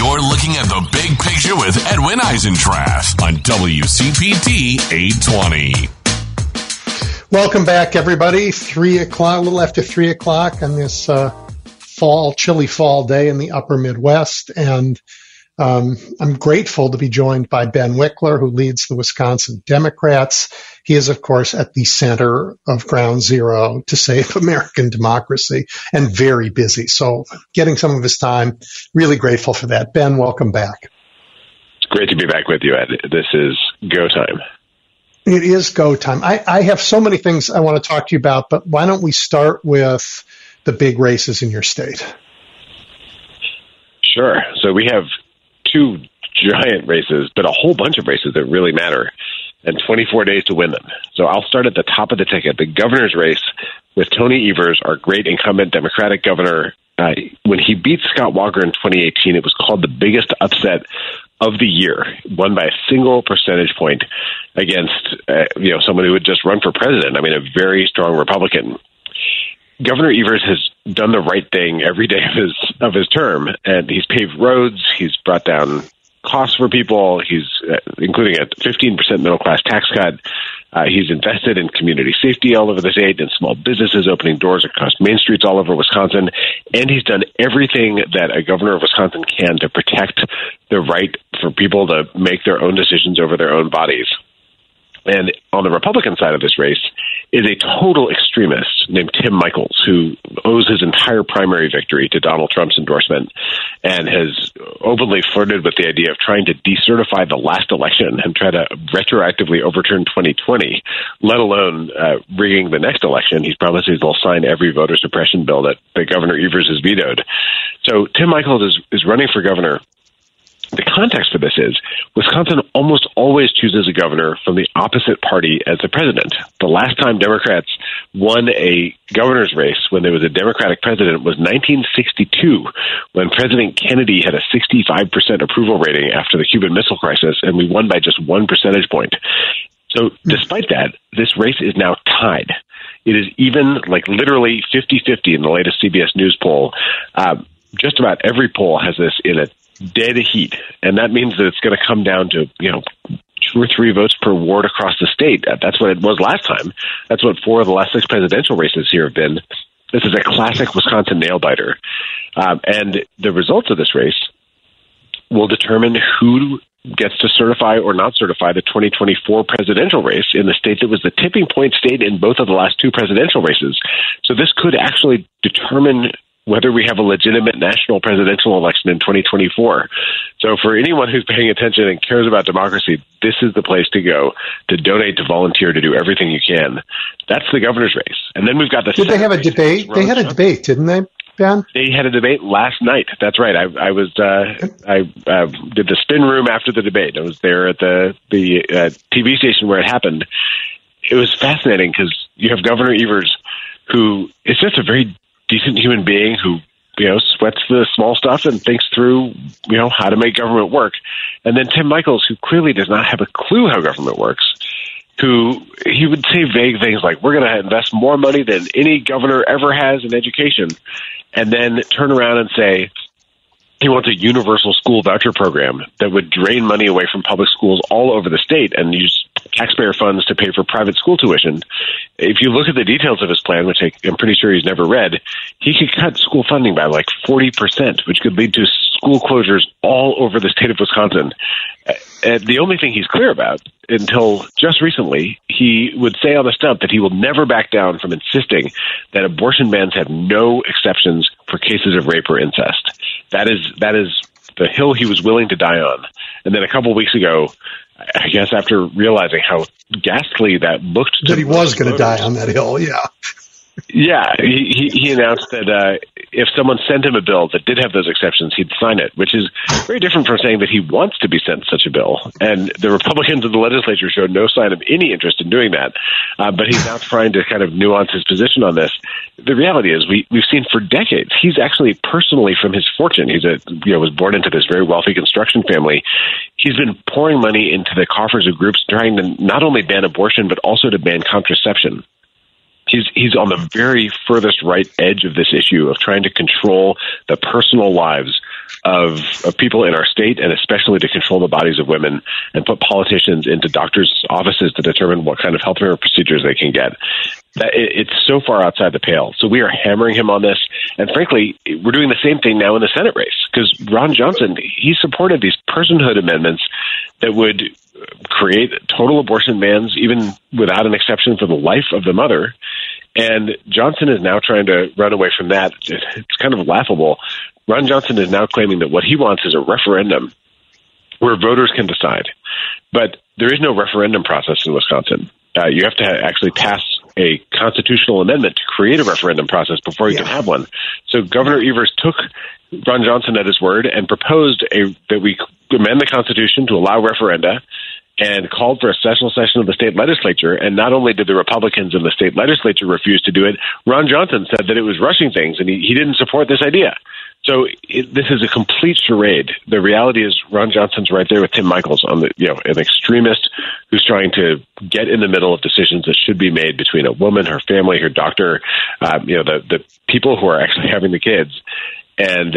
You're looking at the big picture with Edwin Eisendrath on WCPT 820. Welcome back, everybody. Three o'clock, a little after three o'clock on this uh, fall, chilly fall day in the upper Midwest. And um, I'm grateful to be joined by Ben Wikler, who leads the Wisconsin Democrats. He is, of course, at the center of ground zero to save American democracy and very busy. So getting some of his time, really grateful for that. Ben, welcome back. It's great to be back with you, Ed. This is go time. It is go time. I, I have so many things I want to talk to you about, but why don't we start with the big races in your state? Sure. So we have two giant races, but a whole bunch of races that really matter, and 24 days to win them. So I'll start at the top of the ticket, the governor's race with Tony Evers, our great incumbent Democratic governor. Uh, when he beat Scott Walker in 2018, it was called the biggest upset of the year, won by a single percentage point against uh, you know someone who would just run for president. I mean, a very strong Republican. Governor Evers has done the right thing every day of his of his term, and he's paved roads. He's brought down costs for people. He's uh, including a 15% middle class tax cut. Uh, he's invested in community safety all over the state and small businesses opening doors across main streets all over Wisconsin. And he's done everything that a governor of Wisconsin can to protect the right for people to make their own decisions over their own bodies. And on the Republican side of this race is a total extremist named Tim Michels, who owes his entire primary victory to Donald Trump's endorsement and has openly flirted with the idea of trying to decertify the last election and try to retroactively overturn 2020, let alone uh, rigging the next election. He's promises he'll sign every voter suppression bill that, that Governor Evers has vetoed. So Tim Michels is, is running for governor the context for this is Wisconsin almost always chooses a governor from the opposite party as the president. The last time Democrats won a governor's race when there was a Democratic president was 1962, when President Kennedy had a 65% approval rating after the Cuban Missile Crisis, and we won by just one percentage point. So, despite that, this race is now tied. It is even like literally 50 50 in the latest CBS News poll. Uh, just about every poll has this in it dead heat, and that means that it's going to come down to you know two or three votes per ward across the state. That's what it was last time. That's what four of the last six presidential races here have been. This is a classic Wisconsin nail biter, um, and the results of this race will determine who gets to certify or not certify the 2024 presidential race in the state that was the tipping point state in both of the last two presidential races. So this could actually determine whether we have a legitimate national presidential election in 2024. So, for anyone who's paying attention and cares about democracy, this is the place to go to donate, to volunteer, to do everything you can. That's the governor's race. And then we've got the. Did they have a debate? They had a debate, didn't they? Ben? They had a debate last night. That's right. I, I was uh, I uh, did the spin room after the debate. I was there at the the uh, TV station where it happened. It was fascinating because you have Governor Evers, who is just a very decent human being who you know sweats the small stuff and thinks through you know how to make government work. And then tim Michels, who clearly does not have a clue how government works who he would say vague things like we're going to invest more money than any governor ever has in education and then turn around and say he wants a universal school voucher program that would drain money away from public schools all over the state and use taxpayer funds to pay for private school tuition. If you look at the details of his plan, which I, am pretty sure he's never read, he could cut school funding by like 40%, which could lead to school closures all over the state of Wisconsin. And the only thing he's clear about until just recently, he would say on the stump that he will never back down from insisting that abortion bans have no exceptions for cases of rape or incest. That is that is the hill he was willing to die on. And then a couple weeks ago, I guess after realizing how ghastly that looked, that he was going to die on that hill, yeah. Yeah, he, he announced that uh, if someone sent him a bill that did have those exceptions, he'd sign it, which is very different from saying that he wants to be sent such a bill. And the Republicans in the legislature showed no sign of any interest in doing that. Uh, but he's now trying to kind of nuance his position on this. The reality is, we we've seen for decades. He's actually personally, from his fortune, he's a you know was born into this very wealthy construction family. He's been pouring money into the coffers of groups trying to not only ban abortion but also to ban contraception he's he's on the very furthest right edge of this issue of trying to control the personal lives of, of people in our state, and especially to control the bodies of women and put politicians into doctors' offices to determine what kind of health care procedures they can get. That it, it's so far outside the pale. So we are hammering him on this, and frankly, we're doing the same thing now in the Senate race because Ron Johnson he supported these personhood amendments that would create total abortion bans, even without an exception for the life of the mother. And Johnson is now trying to run away from that. It's kind of laughable. Ron Johnson is now claiming that what he wants is a referendum where voters can decide. But there is no referendum process in Wisconsin. Uh, you have to actually pass a constitutional amendment to create a referendum process before you yeah. can have one. So Governor Evers took Ron Johnson at his word and proposed a that we amend the Constitution to allow referenda and called for a special session of the state legislature. And not only did the Republicans in the state legislature refuse to do it, Ron Johnson said that it was rushing things and he, he didn't support this idea. So it, this is a complete charade. The reality is Ron Johnson's right there with Tim Michels on the, you know, an extremist who's trying to get in the middle of decisions that should be made between a woman, her family, her doctor, um, you know, the, the people who are actually having the kids. And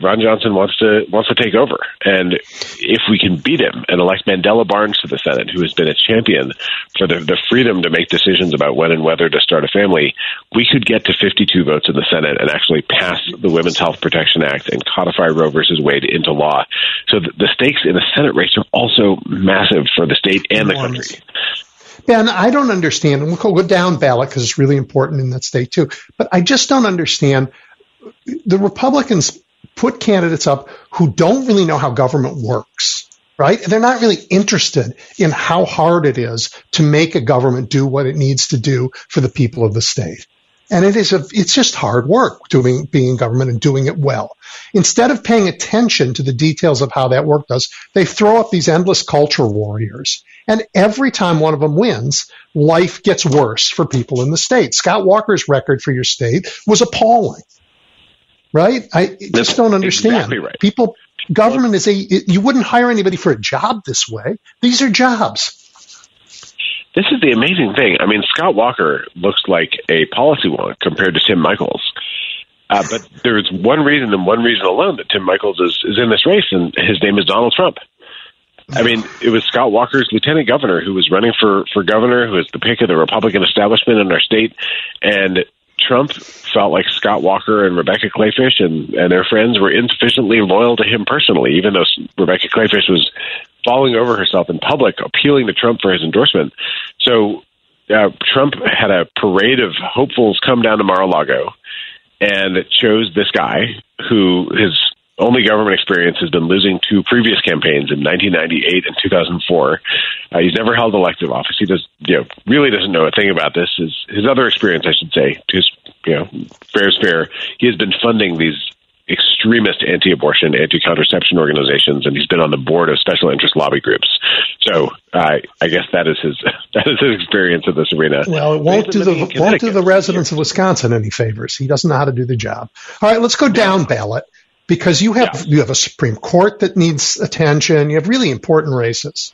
Ron Johnson wants to wants to take over, and if we can beat him and elect Mandela Barnes to the Senate, who has been a champion for the, the freedom to make decisions about when and whether to start a family, we could get to 52 votes in the Senate and actually pass the Women's Health Protection Act and codify Roe versus Wade into law. So the, the stakes in the Senate race are also massive for the state and the country. Ben, I don't understand, and we'll go down ballot because it's really important in that state too. But I just don't understand. The Republicans put candidates up who don't really know how government works, right? They're not really interested in how hard it is to make a government do what it needs to do for the people of the state. And it is a, it's just hard work doing, being in government and doing it well. Instead of paying attention to the details of how that work does, they throw up these endless culture warriors. And every time one of them wins, life gets worse for people in the state. Scott Walker's record for your state was appalling right? I just don't understand. Exactly right. People, government is a, you wouldn't hire anybody for a job this way. These are jobs. This is the amazing thing. I mean, Scott Walker looks like a policy wonk compared to Tim Michels. Uh, but there's one reason and one reason alone that Tim Michels is, is in this race, and his name is Donald Trump. I mean, it was Scott Walker's lieutenant governor who was running for, for governor, who was the pick of the Republican establishment in our state. And Trump felt like Scott Walker and Rebecca Kleefisch and, and their friends were insufficiently loyal to him personally, even though Rebecca Kleefisch was falling over herself in public, appealing to Trump for his endorsement. So uh, Trump had a parade of hopefuls come down to Mar-a-Lago and chose this guy who his only government experience has been losing two previous campaigns in 1998 and 2004. Uh, he's never held elective office. He does, you know, really doesn't know a thing about this. His his other experience, I should say, his you know, fair is fair. He has been funding these extremist anti-abortion, anti-contraception organizations, and he's been on the board of special interest lobby groups. So uh, I guess that is his that is his experience in this arena. Well, it won't do the won't do the residents of Wisconsin any favors. He doesn't know how to do the job. All right, let's go down ballot because you have yeah. you have a Supreme Court that needs attention. You have really important races.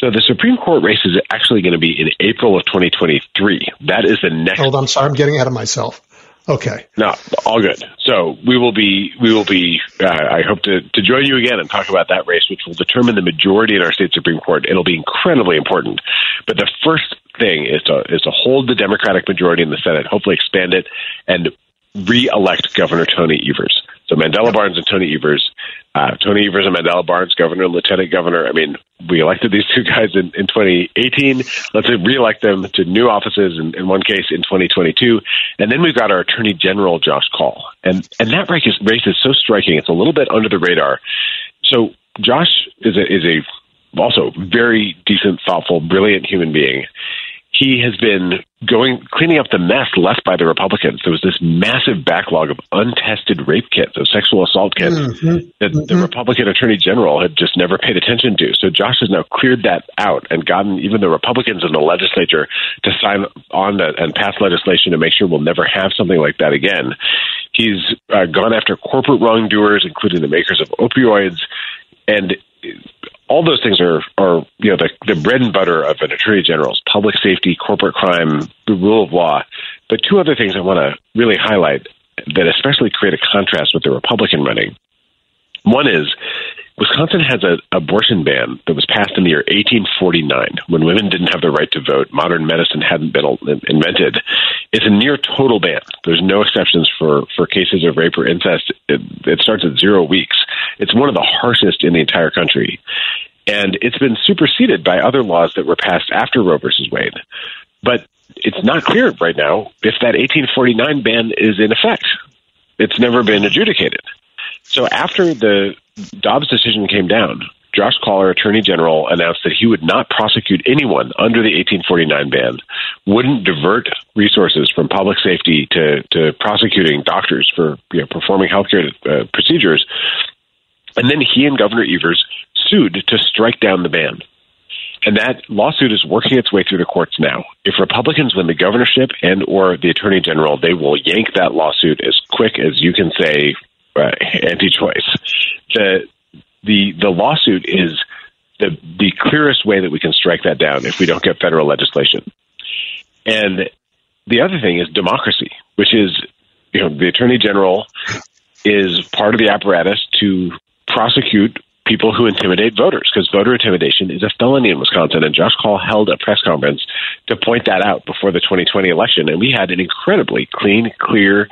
So the Supreme Court race is actually going to be in April of 2023. That is the next. Hold on, I'm sorry, I'm getting ahead of myself. Okay. No, all good. So we will be, we will be. Uh, I hope to to join you again and talk about that race, which will determine the majority in our state supreme court. It'll be incredibly important. But the first thing is to is to hold the Democratic majority in the Senate, hopefully expand it, and re-elect Governor Tony Evers. So Mandela Barnes and Tony Evers. Uh, Tony Evers and Mandela Barnes, governor lieutenant governor. I mean, we elected these two guys in, in 2018. Let's re-elect them to new offices, in, in one case in 2022. And then we've got our attorney general, Josh Kaul. And, and that race is, race is so striking. It's a little bit under the radar. So Josh is a, is a also very decent, thoughtful, brilliant human being he has been going cleaning up the mess left by the Republicans. There was this massive backlog of untested rape kits, of sexual assault kits mm-hmm. that mm-hmm. the Republican Attorney General had just never paid attention to. So Josh has now cleared that out and gotten even the Republicans in the legislature to sign on to, and pass legislation to make sure we'll never have something like that again. He's uh, gone after corporate wrongdoers, including the makers of opioids, and all those things are, are you know, the, the bread and butter of an attorney general's public safety, corporate crime, the rule of law. But two other things I want to really highlight that especially create a contrast with the Republican running. One is Wisconsin has an abortion ban that was passed in the year 1849 when women didn't have the right to vote. Modern medicine hadn't been invented. It's a near total ban. There's no exceptions for, for cases of rape or incest. It, it starts at zero weeks. It's one of the harshest in the entire country. And it's been superseded by other laws that were passed after Roe versus Wade. But it's not clear right now if that 1849 ban is in effect. It's never been adjudicated. So after the Dobbs decision came down, Josh Klaller, Attorney General, announced that he would not prosecute anyone under the 1849 ban, wouldn't divert resources from public safety to, to prosecuting doctors for you know, performing healthcare uh, procedures. And then he and Governor Evers sued to strike down the ban. And that lawsuit is working its way through the courts now. If Republicans win the governorship and or the attorney general, they will yank that lawsuit as quick as you can say uh, anti-choice. The the the lawsuit is the the clearest way that we can strike that down if we don't get federal legislation. And the other thing is democracy, which is you know the attorney general is part of the apparatus to prosecute people who intimidate voters because voter intimidation is a felony in Wisconsin. And Josh Kaul held a press conference to point that out before the 2020 election. And we had an incredibly clean, clear,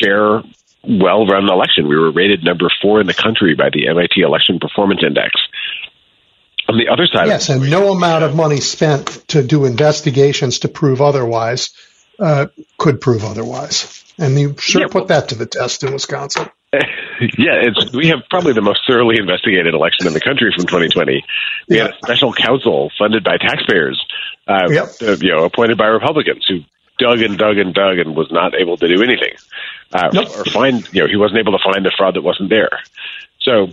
fair well run election. We were rated number four in the country by the MIT Election Performance Index. On the other side, yes, and no amount of money spent to do investigations to prove otherwise uh, could prove otherwise. And you sure yeah, put that to the test in Wisconsin. yeah, it's we have probably the most thoroughly investigated election in the country from 2020. We yeah. had a special counsel funded by taxpayers, uh, yep. uh, you know, appointed by Republicans who dug and dug and dug and was not able to do anything uh, nope. or find you know he wasn't able to find the fraud that wasn't there. So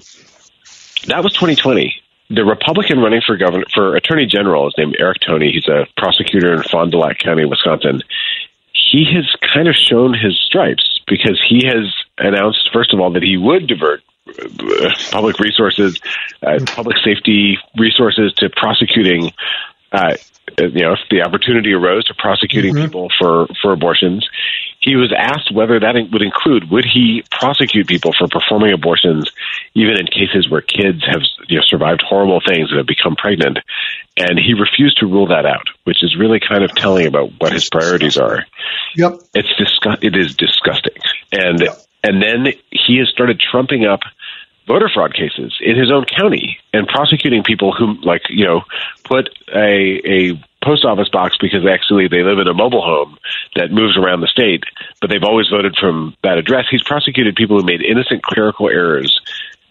that was 2020. The Republican running for governor for attorney general is named Eric Toney. He's a prosecutor in Fond du Lac County, Wisconsin. He has kind of shown his stripes because he has announced, first of all, that he would divert uh, public resources, uh, public safety resources to prosecuting uh, you know, if the opportunity arose to prosecuting mm-hmm. people for, for abortions, he was asked whether that would include would he prosecute people for performing abortions, even in cases where kids have you know, survived horrible things and have become pregnant, and he refused to rule that out, which is really kind of telling about what his priorities are. Yep, it's disgu- It is disgusting, and yep. and then he has started trumping up voter fraud cases in his own county and prosecuting people who, like, you know, put a a post office box because actually they live in a mobile home that moves around the state, but they've always voted from that address. He's prosecuted people who made innocent clerical errors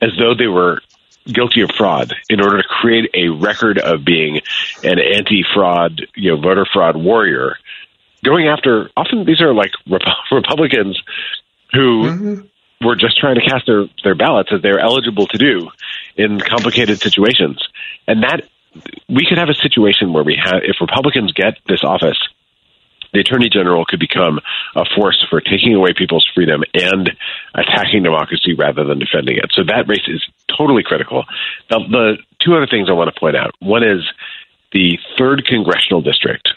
as though they were guilty of fraud in order to create a record of being an anti-fraud, you know, voter fraud warrior. Going after often these are like Rep- Republicans who mm-hmm were just trying to cast their, their ballots as they're eligible to do in complicated situations. And that we could have a situation where we have, if Republicans get this office, the attorney general could become a force for taking away people's freedom and attacking democracy rather than defending it. So that race is totally critical. Now, the two other things I want to point out one is the third congressional district.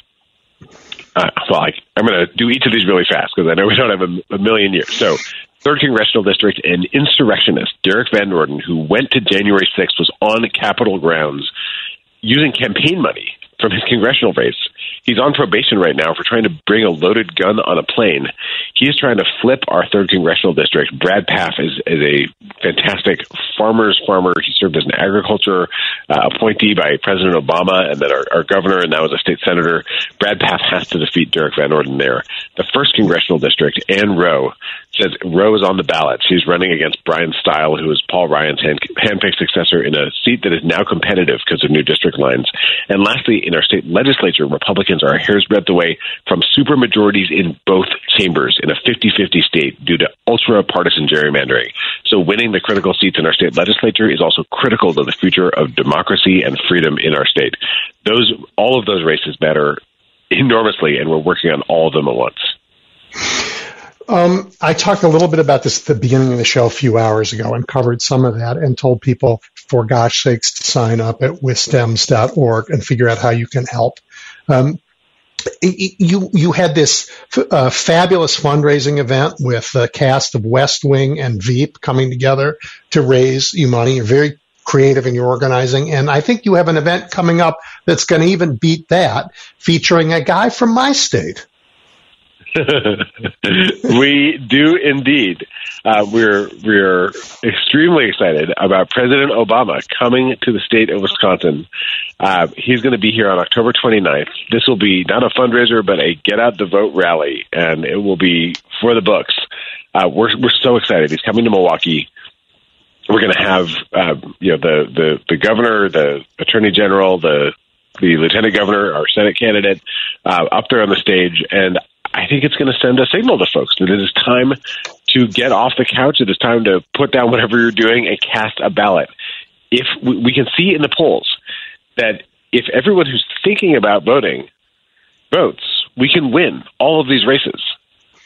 Uh, well, I, am going to do each of these really fast because I know we don't have a, a million years. So, third congressional district, an insurrectionist, Derrick Van Orden, who went to January 6th, was on Capitol grounds using campaign money from his congressional race. He's on probation right now for trying to bring a loaded gun on a plane. He is trying to flip our third congressional district. Brad Pfaff is, is a fantastic farmer's farmer. He served as an agriculture uh, appointee by President Obama and then our, our governor and now as a state senator. Brad Pfaff has to defeat Derrick Van Orden there. The first congressional district, Ann Roe, says Roe is on the ballot. She's running against Brian Steil, who is Paul Ryan's hand, handpicked successor in a seat that is now competitive because of new district lines. And lastly, in our state legislature, Republicans are a hair's breadth away from supermajorities in both chambers in a 50-50 state due to ultra partisan gerrymandering. So winning the critical seats in our state legislature is also critical to the future of democracy and freedom in our state. Those, all of those races matter enormously, and we're working on all of them at once. Um, I talked a little bit about this at the beginning of the show a few hours ago and covered some of that and told people, for gosh sakes, to sign up at wisdems.org and figure out how you can help. Um, you you had this uh, fabulous fundraising event with the cast of West Wing and Veep coming together to raise you money. You're very creative in your organizing, and I think you have an event coming up that's going to even beat that, featuring a guy from my state. we do indeed. Uh, we're we're extremely excited about President Obama coming to the state of Wisconsin. Uh, he's going to be here on October 29th. This will be not a fundraiser, but a get out the vote rally, and it will be for the books. Uh, we're we're so excited. He's coming to Milwaukee. We're going to have uh, you know the the the governor, the attorney general, the the lieutenant governor, our Senate candidate, uh, up there on the stage, and I think it's going to send a signal to folks that it is time to get off the couch. It is time to put down whatever you're doing and cast a ballot. If we, we can see in the polls that if everyone who's thinking about voting votes, we can win all of these races.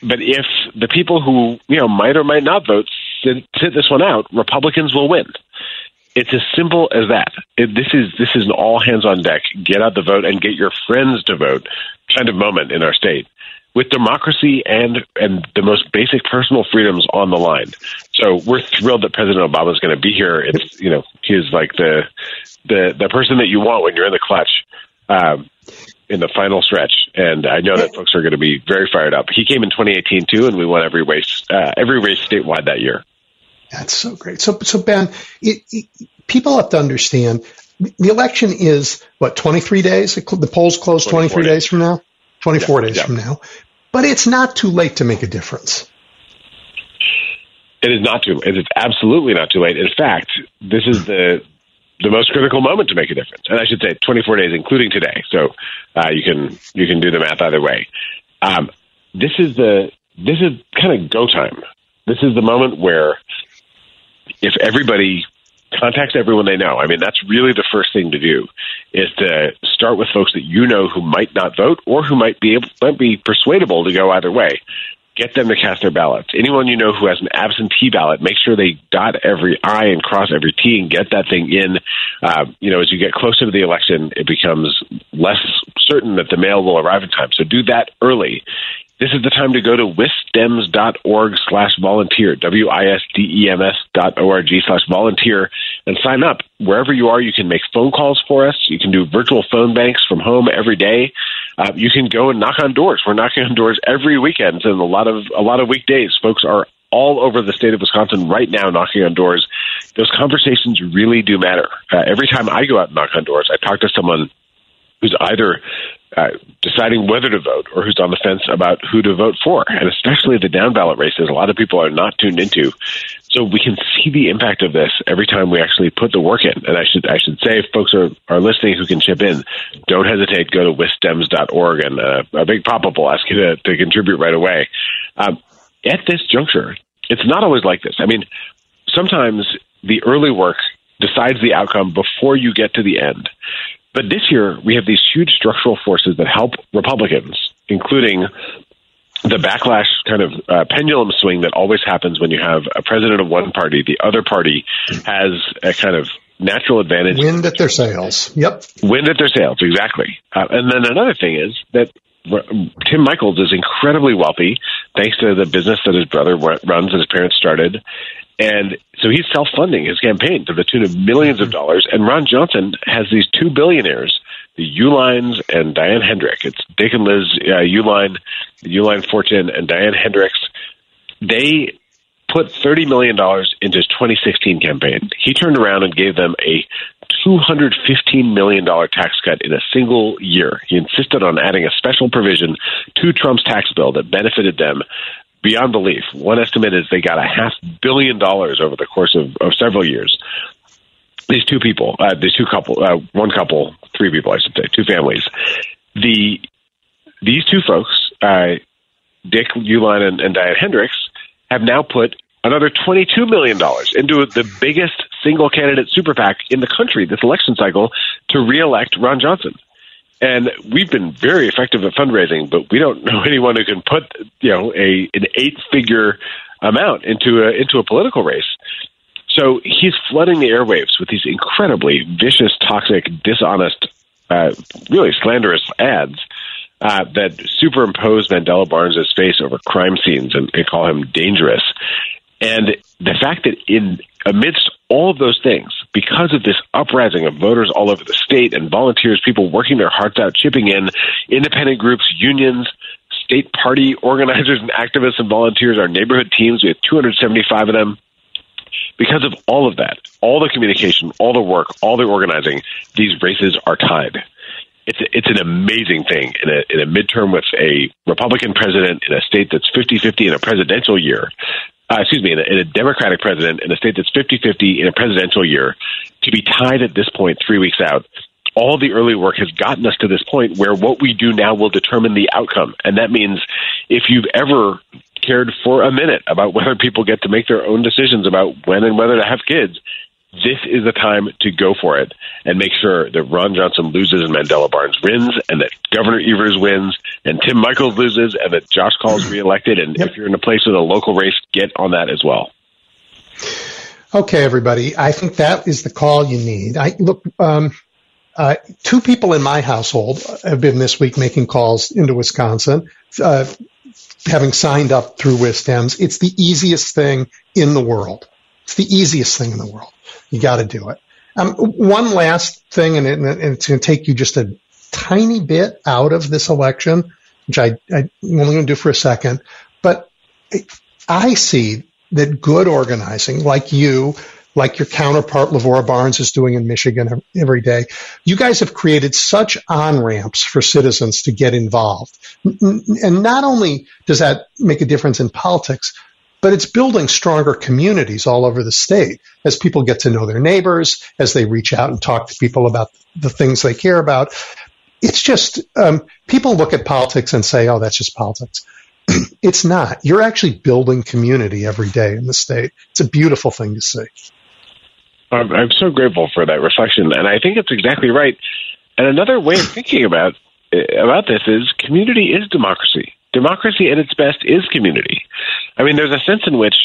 But if the people who you know might or might not vote sit, sit this one out, Republicans will win. It's as simple as that. It, this is this is an all hands on deck. Get out the vote and get your friends to vote kind of moment in our state with democracy and and the most basic personal freedoms on the line. So we're thrilled that President Obama is going to be here. It's you know he's like the the the person that you want when you're in the clutch. Um, in the final stretch, and I know that folks are going to be very fired up. He came in 2018 too, and we won every race, uh, every race statewide that year. That's so great. So, so Ben, it, it, people have to understand the election is what 23 days. The polls close 23 days. days from now. 24 yeah, days yeah. from now but it's not too late to make a difference. It is not too. It is absolutely not too late. In fact, this is the the most critical moment to make a difference, and I should say 24 days, including today. So uh, you can you can do the math either way. Um, this is the this is kind of go time. This is the moment where if everybody contacts everyone they know. I mean, that's really the first thing to do is to start with folks that you know who might not vote or who might be able, might be persuadable to go either way. Get them to cast their ballots. Anyone you know who has an absentee ballot, make sure they dot every I and cross every T and get that thing in. Uh, you know, as you get closer to the election, it becomes less certain that the mail will arrive in time. So do that early. This is the time to go to wisdems.org slash volunteer, W-I-S-D-E-M-S dot O-R-G slash volunteer, and sign up. Wherever you are, you can make phone calls for us. You can do virtual phone banks from home every day. Uh, you can go and knock on doors. We're knocking on doors every weekend and a lot of, a lot of weekdays. Folks are all over the state of Wisconsin right now knocking on doors. Those conversations really do matter. Uh, every time I go out and knock on doors, I talk to someone who's either uh, deciding whether to vote or who's on the fence about who to vote for. And especially the down ballot races, a lot of people are not tuned into. So we can see the impact of this every time we actually put the work in. And I should I should say, if folks are, are listening who can chip in, don't hesitate. Go to wisdems.org and uh, a big pop up will ask you to, to contribute right away. Um, at this juncture, it's not always like this. I mean, sometimes the early work decides the outcome before you get to the end. But this year, we have these huge structural forces that help Republicans, including the backlash kind of uh, pendulum swing that always happens when you have a president of one party, the other party has a kind of natural advantage. Wind at their sails. Yep. Wind at their sails, exactly. Uh, and then another thing is that Tim Michels is incredibly wealthy thanks to the business that his brother runs and his parents started. And so he's self funding his campaign to the tune of millions of dollars. And Ron Johnson has these two billionaires, the Uihleins and Diane Hendrick. It's Dick and Liz uh, Uihlein, Uline Fortune, and Diane Hendricks. They put $30 million into his 2016 campaign. He turned around and gave them a $215 million tax cut in a single year. He insisted on adding a special provision to Trump's tax bill that benefited them beyond belief. One estimate is they got a half billion dollars over the course of, of several years. These two people, uh, these two couple, uh, one couple, three people, I should say, two families. The these two folks, uh, Dick Uihlein and, and Diane Hendricks, have now put another $22 million into the biggest single candidate super PAC in the country this election cycle to reelect Ron Johnson. And we've been very effective at fundraising, but we don't know anyone who can put, you know, a an eight figure amount into a into a political race. So he's flooding the airwaves with these incredibly vicious, toxic, dishonest, uh, really slanderous ads uh, that superimpose Mandela Barnes's face over crime scenes and, and call him dangerous. And the fact that in amidst all of those things, because of this uprising of voters all over the state and volunteers, people working their hearts out, chipping in, independent groups, unions, state party organizers and activists and volunteers, our neighborhood teams, we have 275 of them. Because of all of that, all the communication, all the work, all the organizing, these races are tied. It's it's an amazing thing in a in a midterm with a Republican president in a state that's 50-50 in a presidential year uh, excuse me, in a, in a, Democratic president in a state that's 50 50 in a presidential year, to be tied at this point, three weeks out, all the early work has gotten us to this point where what we do now will determine the outcome. And that means if you've ever cared for a minute about whether people get to make their own decisions about when and whether to have kids, this is the time to go for it and make sure that Ron Johnson loses and Mandela Barnes wins, and that Governor Evers wins, and Tim Michels loses, and that Josh Kaul's reelected. And yep. if you're in a place with a local race, get on that as well. Okay, everybody. I think that is the call you need. I look. Um, uh, two people in my household have been this week making calls into Wisconsin, uh, having signed up through WisDems. It's the easiest thing in the world. It's the easiest thing in the world. You got to do it. Um, one last thing, and, it, and it's going to take you just a tiny bit out of this election, which I, I'm only going to do for a second. But I see that good organizing, like you, like your counterpart Lavora Barnes is doing in Michigan every day. You guys have created such on ramps for citizens to get involved. And not only does that make a difference in politics, but it's building stronger communities all over the state as people get to know their neighbors, as they reach out and talk to people about the things they care about. It's just, um, people look at politics and say, oh, that's just politics. it's not. You're actually building community every day in the state. It's a beautiful thing to see. I'm, I'm so grateful for that reflection, and I think it's exactly right. And another way of thinking about about this is community is democracy democracy at its best is community. I mean, there's a sense in which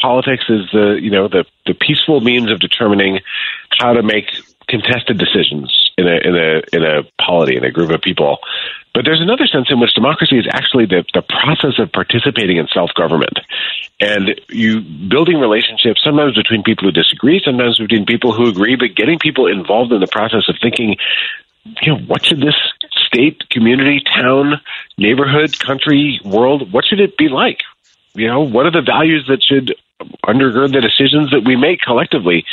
politics is the you know the the peaceful means of determining how to make contested decisions in a in a in a polity in a group of people. But there's another sense in which democracy is actually the, the process of participating in self government. And you building relationships sometimes between people who disagree, sometimes between people who agree, but getting people involved in the process of thinking, you know, what should this state, community, town, neighborhood, country, world, what should it be like? You know, what are the values that should undergird the decisions that we make collectively?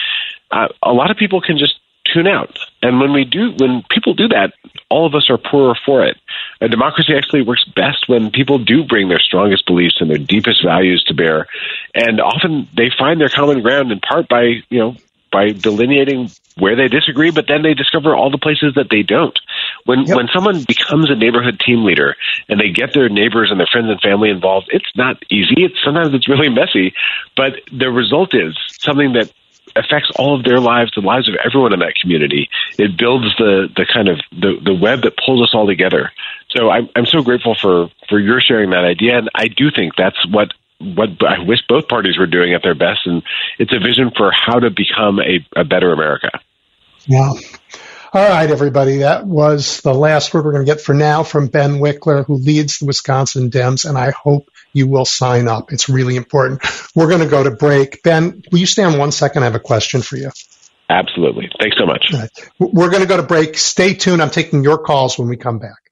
Uh, a lot of people can just tune out. And when we do, when people do that, all of us are poorer for it. A democracy actually works best when people do bring their strongest beliefs and their deepest values to bear. And often they find their common ground in part by, you know, by delineating where they disagree, but then they discover all the places that they don't. When yep. when someone becomes a neighborhood team leader and they get their neighbors and their friends and family involved, it's not easy. It's sometimes it's really messy, but the result is something that affects all of their lives, the lives of everyone in that community. It builds the the kind of the the web that pulls us all together. So I'm I'm so grateful for for your sharing that idea, and I do think that's what what I wish both parties were doing at their best, and it's a vision for how to become a, a better America. Yeah. All right, everybody. That was the last word we're going to get for now from Ben Wikler, who leads the Wisconsin Dems, and I hope you will sign up. It's really important. We're going to go to break. Ben, will you stay on one second? I have a question for you. Absolutely. Thanks so much. Right. We're going to go to break. Stay tuned. I'm taking your calls when we come back.